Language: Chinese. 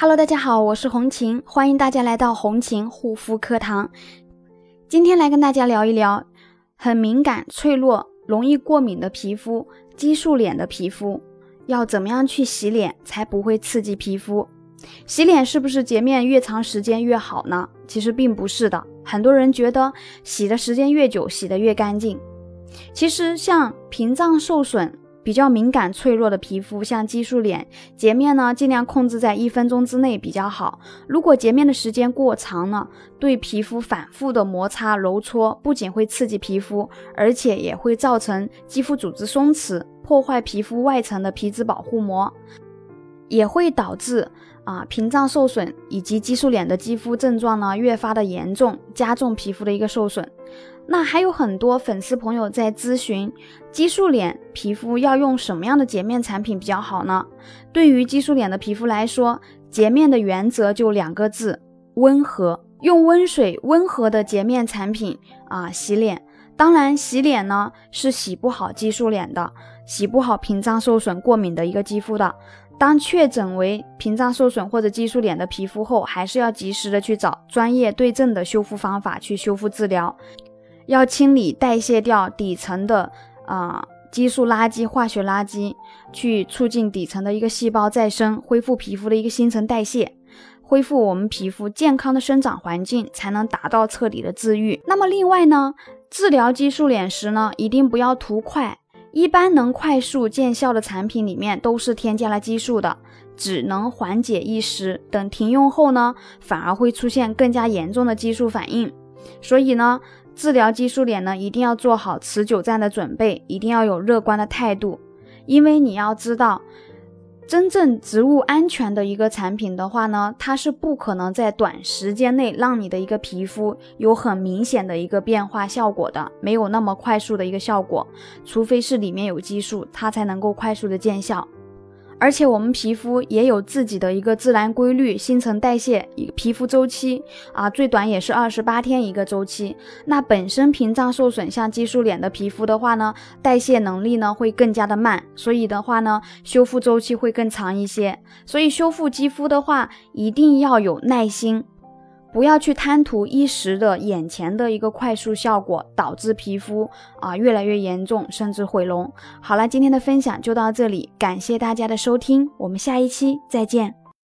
Hello，大家好，我是红琴，欢迎大家来到红琴护肤课堂。今天来跟大家聊一聊很敏感、脆弱、容易过敏的皮肤——激素脸的皮肤，要怎么样去洗脸才不会刺激皮肤？洗脸是不是洁面越长时间越好呢？其实并不是的，很多人觉得洗的时间越久，洗得越干净。其实像屏障受损。比较敏感脆弱的皮肤，像激素脸，洁面呢尽量控制在一分钟之内比较好。如果洁面的时间过长呢，对皮肤反复的摩擦揉搓，不仅会刺激皮肤，而且也会造成肌肤组织松弛，破坏皮肤外层的皮脂保护膜，也会导致啊屏障受损以及激素脸的肌肤症状呢越发的严重，加重皮肤的一个受损。那还有很多粉丝朋友在咨询，激素脸皮肤要用什么样的洁面产品比较好呢？对于激素脸的皮肤来说，洁面的原则就两个字：温和。用温水温和的洁面产品啊洗脸。当然，洗脸呢是洗不好激素脸的，洗不好屏障受损、过敏的一个肌肤的。当确诊为屏障受损或者激素脸的皮肤后，还是要及时的去找专业对症的修复方法去修复治疗。要清理代谢掉底层的啊激素垃圾、化学垃圾，去促进底层的一个细胞再生，恢复皮肤的一个新陈代谢，恢复我们皮肤健康的生长环境，才能达到彻底的治愈。那么另外呢，治疗激素脸时呢，一定不要图快。一般能快速见效的产品里面都是添加了激素的，只能缓解一时，等停用后呢，反而会出现更加严重的激素反应。所以呢。治疗激素脸呢，一定要做好持久战的准备，一定要有乐观的态度，因为你要知道，真正植物安全的一个产品的话呢，它是不可能在短时间内让你的一个皮肤有很明显的一个变化效果的，没有那么快速的一个效果，除非是里面有激素，它才能够快速的见效。而且我们皮肤也有自己的一个自然规律，新陈代谢一个皮肤周期啊，最短也是二十八天一个周期。那本身屏障受损，像激素脸的皮肤的话呢，代谢能力呢会更加的慢，所以的话呢，修复周期会更长一些。所以修复肌肤的话，一定要有耐心。不要去贪图一时的眼前的一个快速效果，导致皮肤啊越来越严重，甚至毁容。好了，今天的分享就到这里，感谢大家的收听，我们下一期再见。